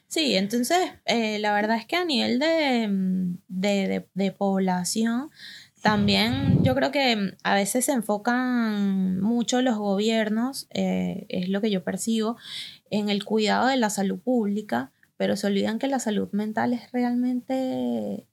Sí, entonces eh, la verdad es que a nivel de, mm, de, de- de población, también yo creo que mm, a veces se enfocan mucho los gobiernos, eh, es lo que yo percibo, en el cuidado de la salud pública, pero se olvidan que la salud mental es realmente,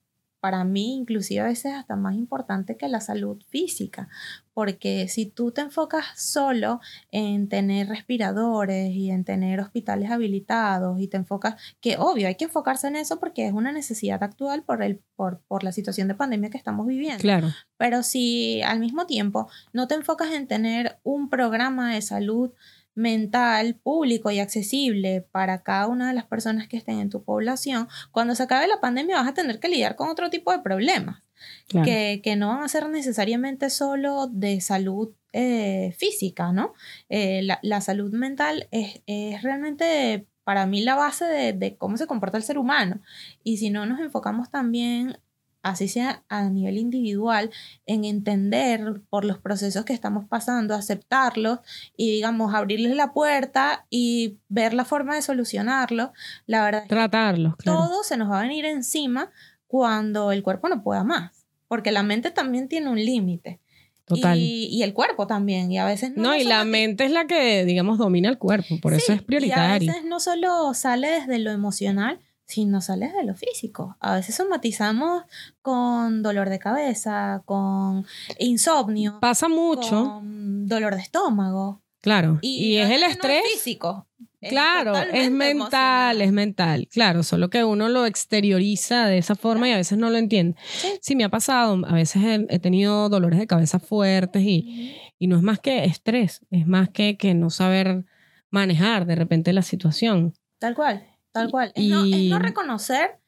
para mí, inclusive a veces hasta más importante que la salud física, porque si tú te enfocas solo en tener respiradores y en tener hospitales habilitados y te enfocas, que obvio hay que enfocarse en eso porque es una necesidad actual por, el, por, por la situación de pandemia que estamos viviendo. Claro. Pero si al mismo tiempo no te enfocas en tener un programa de salud mental público y accesible para cada una de las personas que estén en tu población, cuando se acabe la pandemia vas a tener que lidiar con otro tipo de problemas claro. que, que no van a ser necesariamente solo de salud eh, física, ¿no? Eh, la, la salud mental es, es realmente para mí la base de, de cómo se comporta el ser humano. Y si no nos enfocamos también, así sea a nivel individual, en entender por los procesos que estamos pasando, aceptarlos y, digamos, abrirles la puerta y ver la forma de solucionarlo, la verdad es que Tratarlos, claro. todo se nos va a venir encima cuando el cuerpo no pueda más. porque la mente también tiene un límite. Total. Y, y el cuerpo también, y a veces no. No, y la mente es la que, digamos, domina el cuerpo, por eso Sí, es prioritario. Y a veces no solo sale desde lo emocional, sino sale desde lo físico. A veces somatizamos con dolor de cabeza, con insomnio, Pasa mucho, con dolor de estómago. claro. Y, es el no estrés. físico. es Claro, es mental, emocional. es mental, claro, solo que uno lo exterioriza de esa forma y a veces no lo entiende. Sí. Sí, me ha pasado, a veces he, he tenido dolores de cabeza fuertes y, y no es más que estrés, es más que, que no saber manejar de repente la situación. Tal cual, tal cual. Es, no, es Y- no reconocer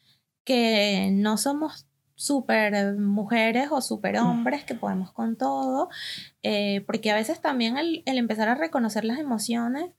que no somos super mujeres o super hombres que podemos con todo, eh, porque a veces también el, el empezar a reconocer las emociones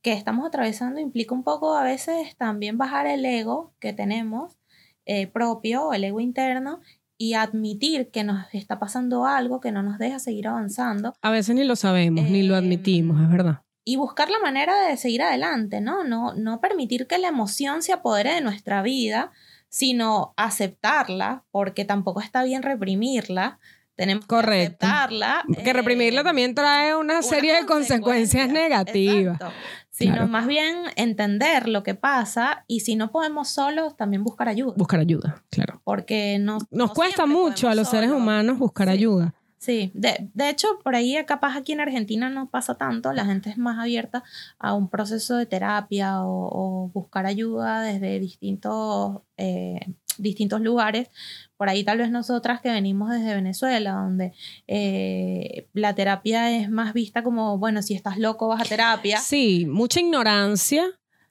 que estamos atravesando implica un poco a veces también bajar el ego que tenemos eh, propio, o el ego interno, y admitir que nos está pasando algo que no nos deja seguir avanzando A veces ni lo sabemos, ni lo Em, admitimos, es verdad. Y buscar la manera de seguir adelante, ¿no? No, no permitir que la emoción se apodere de nuestra vida, sino aceptarla, porque tampoco está bien reprimirla. Tenemos Correcto. que aceptarla. Que reprimirla eh, también trae una una serie de consecuencias negativas. Exacto. Sino Claro. más bien entender lo que pasa y si no podemos solos, también buscar ayuda. Buscar ayuda, claro. Porque no, Nos no cuesta mucho a los seres solos. humanos buscar Sí. ayuda. Sí, de, de hecho, por ahí capaz aquí en Argentina no pasa tanto, la gente es más abierta a un proceso de terapia o, buscar ayuda desde distintos, eh, distintos lugares. Por ahí tal vez nosotras que venimos desde Venezuela, donde eh, la terapia es más vista como, bueno, si estás loco vas a terapia. Sí, mucha ignorancia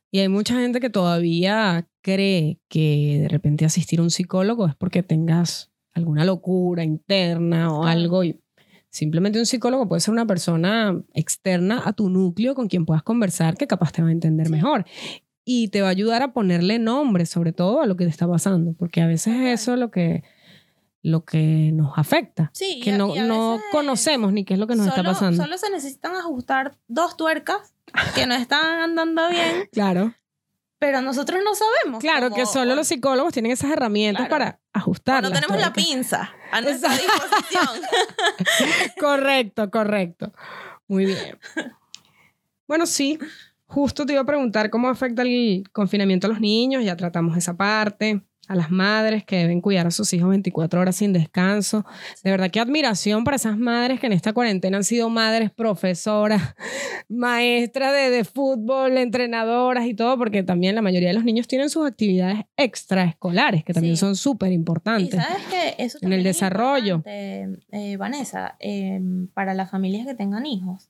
y hay mucha gente que todavía cree que de repente asistir a un psicólogo es porque tengas alguna locura interna o algo y simplemente un psicólogo puede ser una persona externa a tu núcleo con quien puedas conversar que capaz te va a entender mejor. Y te va a ayudar a ponerle nombre sobre todo a lo que te está pasando porque a veces cual. es eso lo que lo que nos afecta Sí, y que a- no, y no conocemos ni qué es lo que nos está solo- pasando. Solo se necesitan ajustar dos tuercas que no están andando bien, claro pero nosotros no sabemos. Claro, cómo- que solo los psicólogos tienen esas herramientas Claro. para ajustar. no tenemos la pinza a nuestra disposición. Correcto, correcto. Muy bien. Bueno, sí, justo te iba a preguntar cómo afecta el confinamiento a los niños, ya tratamos esa parte, a las madres que deben cuidar a sus hijos 24 horas sin descanso. De verdad, qué admiración para esas madres que en esta cuarentena han sido madres profesoras, maestras de, de fútbol, entrenadoras y todo, porque también la mayoría de los niños tienen sus actividades extraescolares, que también Sí. son súper importantes. sabes que eso En el es desarrollo. eh, Vanessa, eh, para las familias que tengan hijos.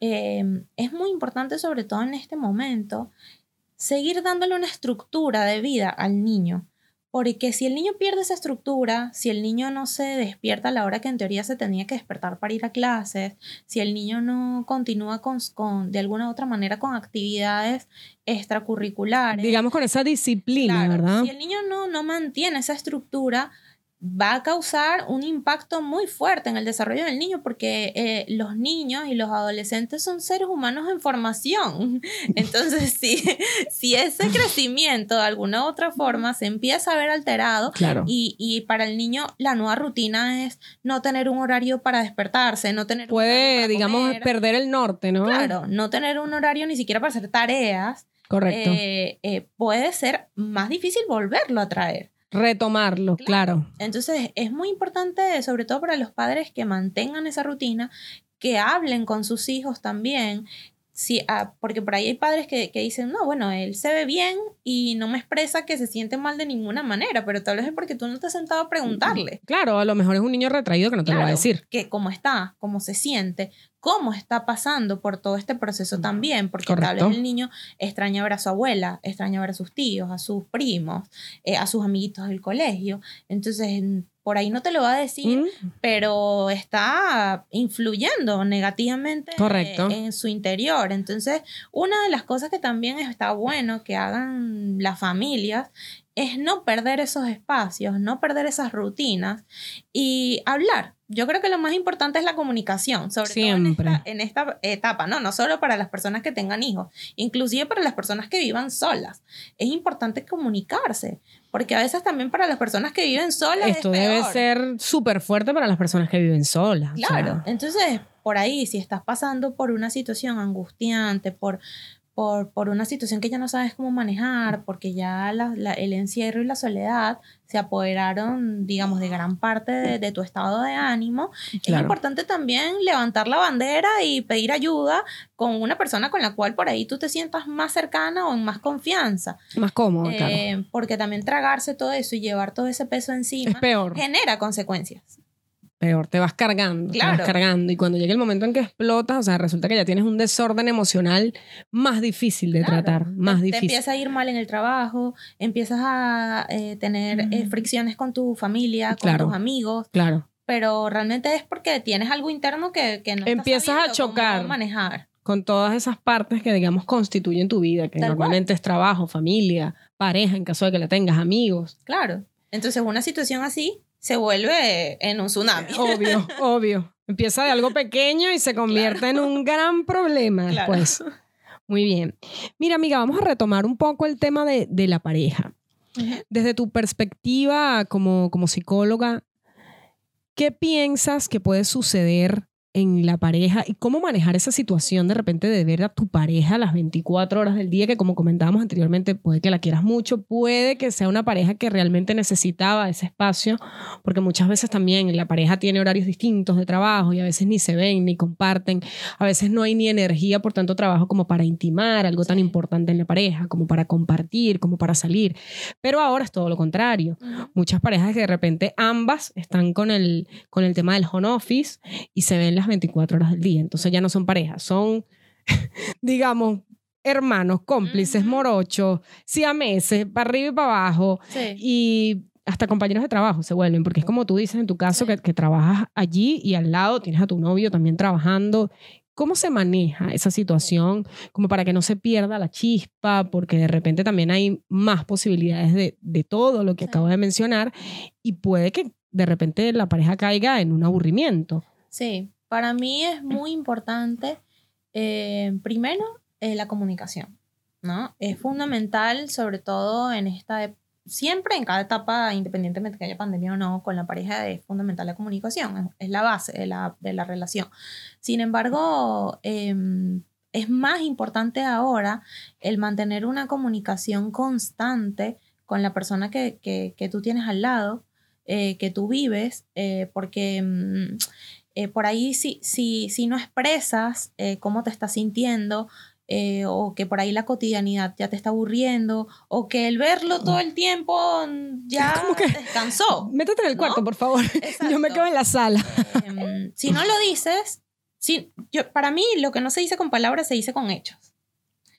Eh, es muy importante, sobre todo en este momento, seguir dándole una estructura de vida al niño. Porque si el niño pierde esa estructura, si el niño no se despierta a la hora que en teoría se tenía que despertar para ir a clases, si el niño no continúa con, con- de alguna u otra manera con actividades extracurriculares, Digamos con esa disciplina, Claro, ¿verdad? Si el niño no, no mantiene esa estructura, va a causar un impacto muy fuerte en el desarrollo del niño porque eh, los niños y los adolescentes son seres humanos en formación. Entonces, si, si ese crecimiento de alguna u otra forma se empieza a ver alterado, Claro. y, y para el niño la nueva rutina es no tener un horario para despertarse, no tener un Puede, para digamos, comer. perder el norte, ¿no? Claro, no tener un horario ni siquiera para hacer tareas, Correcto. eh, eh, puede ser más difícil volverlo a traer. Retomarlo, claro. Entonces es muy importante, sobre todo para los padres, que mantengan esa rutina, que hablen con sus hijos también. Sí, ah, porque por ahí hay padres que, que dicen, no, bueno, él se ve bien y no me expresa que se siente mal de ninguna manera, pero tal vez es porque tú no te has sentado a preguntarle. Claro, a lo mejor es un niño retraído que no te lo va a decir. Que cómo está, cómo se siente, cómo está pasando por todo este proceso también, porque tal vez el niño extraña ver a su abuela, extraña ver a sus tíos, a sus primos, eh, a sus amiguitos del colegio. Entonces, por ahí no te lo va a decir, ¿Mm? pero está influyendo negativamente Correcto. en su interior. Entonces, una de las cosas que también está bueno que hagan las familias es no perder esos espacios, no perder esas rutinas y hablar, yo creo que lo más importante es la comunicación, sobre todo en esta, en esta, etapa, ¿no? No solo para las personas que tengan hijos, inclusive para las personas que vivan solas. Es importante comunicarse, porque a veces también para las personas que viven solas. Esto debe ser súper fuerte para las personas que viven solas. Claro, entonces por ahí, si estás pasando por una situación angustiante, por por, por, una situación que ya no sabes cómo manejar, porque ya el encierro y la soledad se apoderaron, digamos, de gran parte de, tu estado de ánimo, es importante también levantar la bandera y pedir ayuda con una persona con la cual por ahí tú te sientas más cercana o en más confianza. Más cómodo, claro. Eh, porque también tragarse todo eso y llevar todo ese peso encima es peor. genera consecuencias peor, te vas cargando, te vas cargando. Y cuando llega el momento en que explotas, o sea, resulta que ya tienes un desorden emocional más difícil de tratar, más difícil. Te empieza a ir mal en el trabajo, empiezas a eh, tener eh, fricciones con tu familia, con tus amigos. Claro. Pero realmente es porque tienes algo interno que, que no Empiezas a chocar. manejar. Con todas esas partes que, digamos, constituyen tu vida, que normalmente es trabajo, familia, pareja, en caso de que la tengas, amigos. Claro. Entonces, una situación así se vuelve en un tsunami. Obvio, obvio. Empieza de algo pequeño y se convierte en un gran problema después. Muy bien. Mira, amiga, vamos a retomar un poco el tema de, de la pareja. Desde tu perspectiva como, como psicóloga, ¿qué piensas que puede suceder en la pareja y cómo manejar esa situación de repente de ver a tu pareja las 24 horas del día, que como comentábamos anteriormente, puede que la quieras mucho, puede que sea una pareja que realmente necesitaba ese espacio, porque muchas veces también la pareja tiene horarios distintos de trabajo y a veces ni se ven ni comparten, a veces no hay ni energía por tanto trabajo como para intimar algo tan importante en la pareja, como para compartir, como para salir, pero ahora es todo lo contrario. Muchas parejas que de repente ambas están con el, con el tema del home office y se ven 24 horas del día. Entonces ya no son parejas, son, digamos, hermanos, cómplices, morochos, siameses, para arriba y para abajo. Y hasta compañeros de trabajo se vuelven, porque es como tú dices en tu caso, que, que, trabajas allí y al lado tienes a tu novio también trabajando. ¿Cómo se maneja esa situación como para que no se pierda la chispa? Porque de repente también hay más posibilidades de, de todo lo que acabo de mencionar y puede que de repente la pareja caiga en un aburrimiento. Sí, para mí es muy importante, eh, primero, eh, la comunicación, ¿no? Es fundamental, sobre todo en esta, siempre en cada etapa, independientemente que haya pandemia o no, con la pareja es fundamental la comunicación, es, la base de la, relación. Sin embargo, em, es más importante ahora el mantener una comunicación constante con la persona que, que, tú tienes al lado, eh, que tú vives, porque mm, eh, por ahí si, si, si no expresas eh, cómo te estás sintiendo, eh, o que por ahí la cotidianidad ya te está aburriendo, o que el verlo todo el tiempo ya como que, descansó. Métete en el cuarto, por favor. Yo me quedo en la sala. Em, si no lo dices, si, yo, para mí lo que no se dice con palabras se dice con hechos.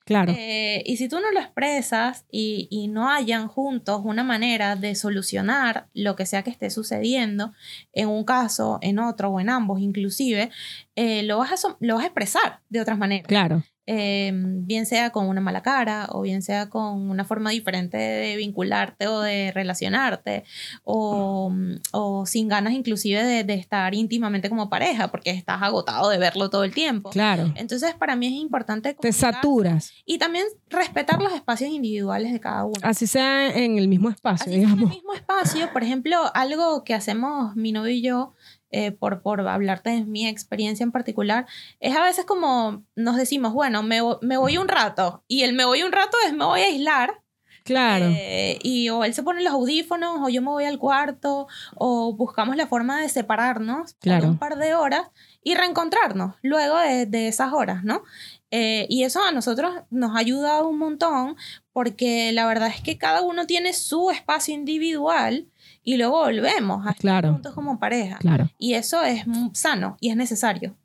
Claro. Eh, y si tú no lo expresas y, y, no hayan juntos una manera de solucionar lo que sea que esté sucediendo, en un caso, en otro o en ambos inclusive, eh, lo, vas a, lo vas a expresar de otras maneras. Claro. Em, bien sea con una mala cara o bien sea con una forma diferente de vincularte o de relacionarte o, o sin ganas inclusive de, de, estar íntimamente como pareja porque estás agotado de verlo todo el tiempo. Claro. Entonces para mí es importante... Te saturas. Y también respetar los espacios individuales de cada uno. Así sea en el mismo espacio, digamos. en el mismo espacio, por ejemplo, algo que hacemos mi novio y yo eh, por, por hablarte de mi experiencia en particular, es a veces como nos decimos, bueno, me, me voy un rato, y el me voy un rato es me voy a aislar. Claro. Eh, y o él se pone los audífonos, o yo me voy al cuarto, o buscamos la forma de separarnos por un par de horas y reencontrarnos luego de, de esas horas, ¿no? Eh, y eso a nosotros nos ayuda un montón porque la verdad es que cada uno tiene su espacio individual y luego volvemos a estar juntos como pareja. Claro. Y eso es sano y es necesario.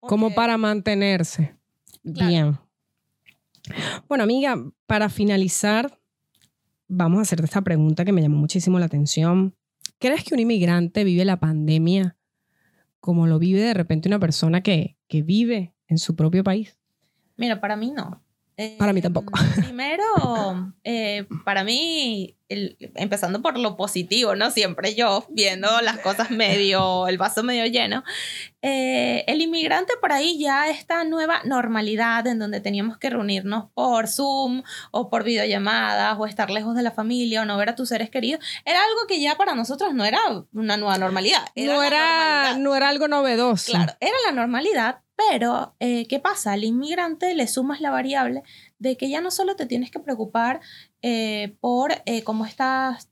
Como para mantenerse. Bien. Bueno, amiga, para finalizar, vamos a hacerte esta pregunta que me llamó muchísimo la atención. ¿Crees que un inmigrante vive la pandemia como lo vive de repente una persona que, que vive en su propio país? Mira, para mí no. Para mí tampoco. Primero, eh, para mí empezando por lo positivo, ¿no? Siempre yo viendo las cosas medio, el vaso medio lleno. Eh, el inmigrante por ahí ya esta nueva normalidad en donde teníamos que reunirnos por Zoom o por videollamadas o estar lejos de la familia o no ver a tus seres queridos, era algo que ya para nosotros no era una nueva normalidad. no, era, no era algo novedoso. Claro, era la normalidad, pero, eh, ¿qué pasa? Al inmigrante le sumas la variable de que ya no solo te tienes que preocupar eh, por eh, cómo estás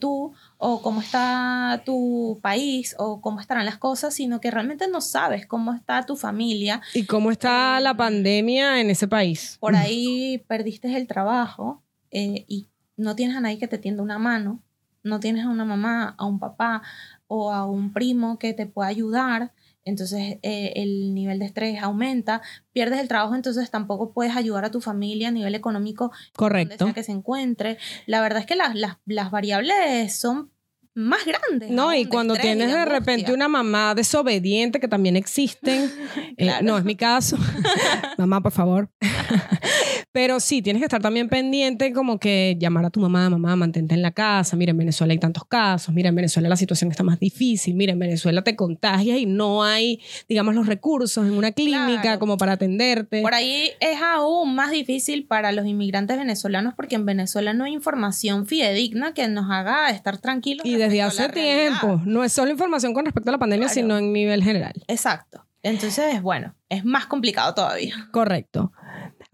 tú o cómo está tu país o cómo estarán las cosas, sino que realmente no sabes cómo está tu familia. Y cómo está la pandemia en ese país. Por ahí perdiste el trabajo y no tienes a nadie que te tienda una mano, no tienes a una mamá, a un papá o a un primo que te pueda ayudar entonces eh, el nivel de estrés aumenta, pierdes el trabajo, entonces tampoco puedes ayudar a tu familia a nivel económico Correcto. donde sea que se encuentre. La verdad es que las, las, las variables son más grandes. No, y cuando tienes de, repente una mamá desobediente, que también existen, eh, no es mi caso, mamá, por favor. Pero sí, tienes que estar también pendiente como que llamar a tu mamá, mamá, mantente en la casa, mira, en Venezuela hay tantos casos, mira, en Venezuela la situación está más difícil, mira, en Venezuela te contagias y no hay, digamos, los recursos en una clínica como para atenderte. Por ahí es aún más difícil para los inmigrantes venezolanos porque en Venezuela no hay información fidedigna que nos haga estar tranquilos. Y desde hace tiempo, no es solo información con respecto a la pandemia, sino en nivel general. Exacto. Entonces, bueno, es más complicado todavía. Correcto.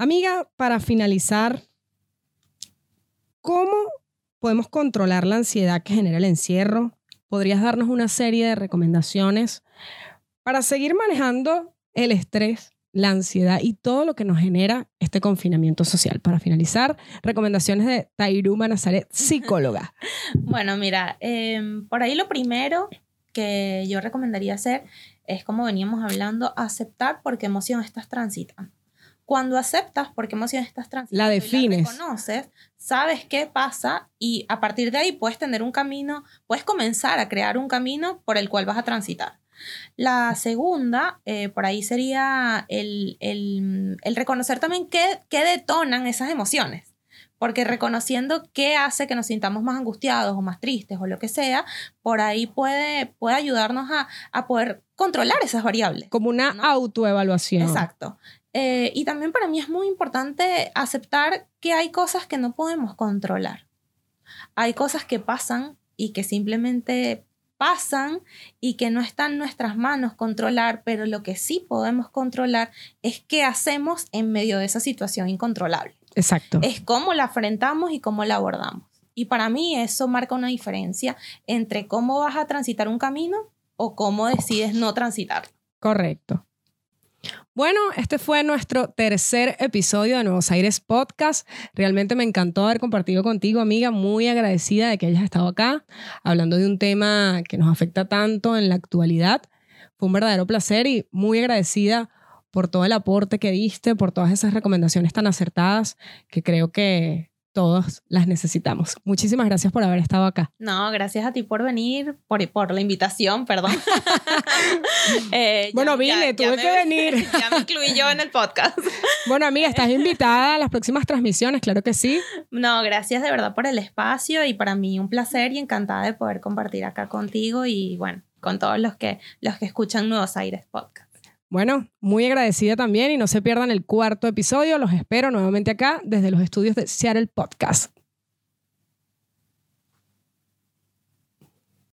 Amiga, para finalizar, ¿cómo podemos controlar la ansiedad que genera el encierro? ¿Podrías darnos una serie de recomendaciones para seguir manejando el estrés, la ansiedad y todo lo que nos genera este confinamiento social? Para finalizar, recomendaciones de Tairuma Nazaret, psicóloga. bueno, mira, em, por ahí lo primero que yo recomendaría hacer es, como veníamos hablando, aceptar por qué emoción estás transitando. Cuando aceptas por qué emoción estás transitando, la defines, la reconoces, sabes qué pasa y a partir de ahí puedes tener un camino, puedes comenzar a crear un camino por el cual vas a transitar. La segunda, eh, por ahí sería el, el, el reconocer también qué, qué, detonan esas emociones. Porque reconociendo qué hace que nos sintamos más angustiados o más tristes o lo que sea, por ahí puede, puede ayudarnos a, a poder controlar esas variables. Como una autoevaluación. Exacto. Eh, y también para mí es muy importante aceptar que hay cosas que no podemos controlar. Hay cosas que pasan y que simplemente pasan y que no están en nuestras manos controlar, pero lo que sí podemos controlar es qué hacemos en medio de esa situación incontrolable. Exacto. Es cómo la afrontamos y cómo la abordamos. Y para mí eso marca una diferencia entre cómo vas a transitar un camino o cómo decides no transitarlo. Correcto. Bueno, este fue nuestro tercer episodio de Nuevos Aires Podcast. Realmente me encantó haber compartido contigo, amiga. Muy agradecida de que hayas estado acá hablando de un tema que nos afecta tanto en la actualidad. Fue un verdadero placer y muy agradecida por todo el aporte que diste, por todas esas recomendaciones tan acertadas que creo que todos las necesitamos. Muchísimas gracias por haber estado acá. No, gracias a ti por venir, por, por la invitación, perdón. Eh, bueno, vine, tuve que venir. ya me incluí yo en el podcast. bueno, amiga, estás invitada a las próximas transmisiones, claro que sí. No, gracias de verdad por el espacio y para mí un placer y encantada de poder compartir acá contigo y bueno, con todos los que, los que escuchan Nuevos Aires Podcast. Bueno, muy agradecida también y no se pierdan el cuarto episodio. Los espero nuevamente acá desde los estudios de Seattle Podcast.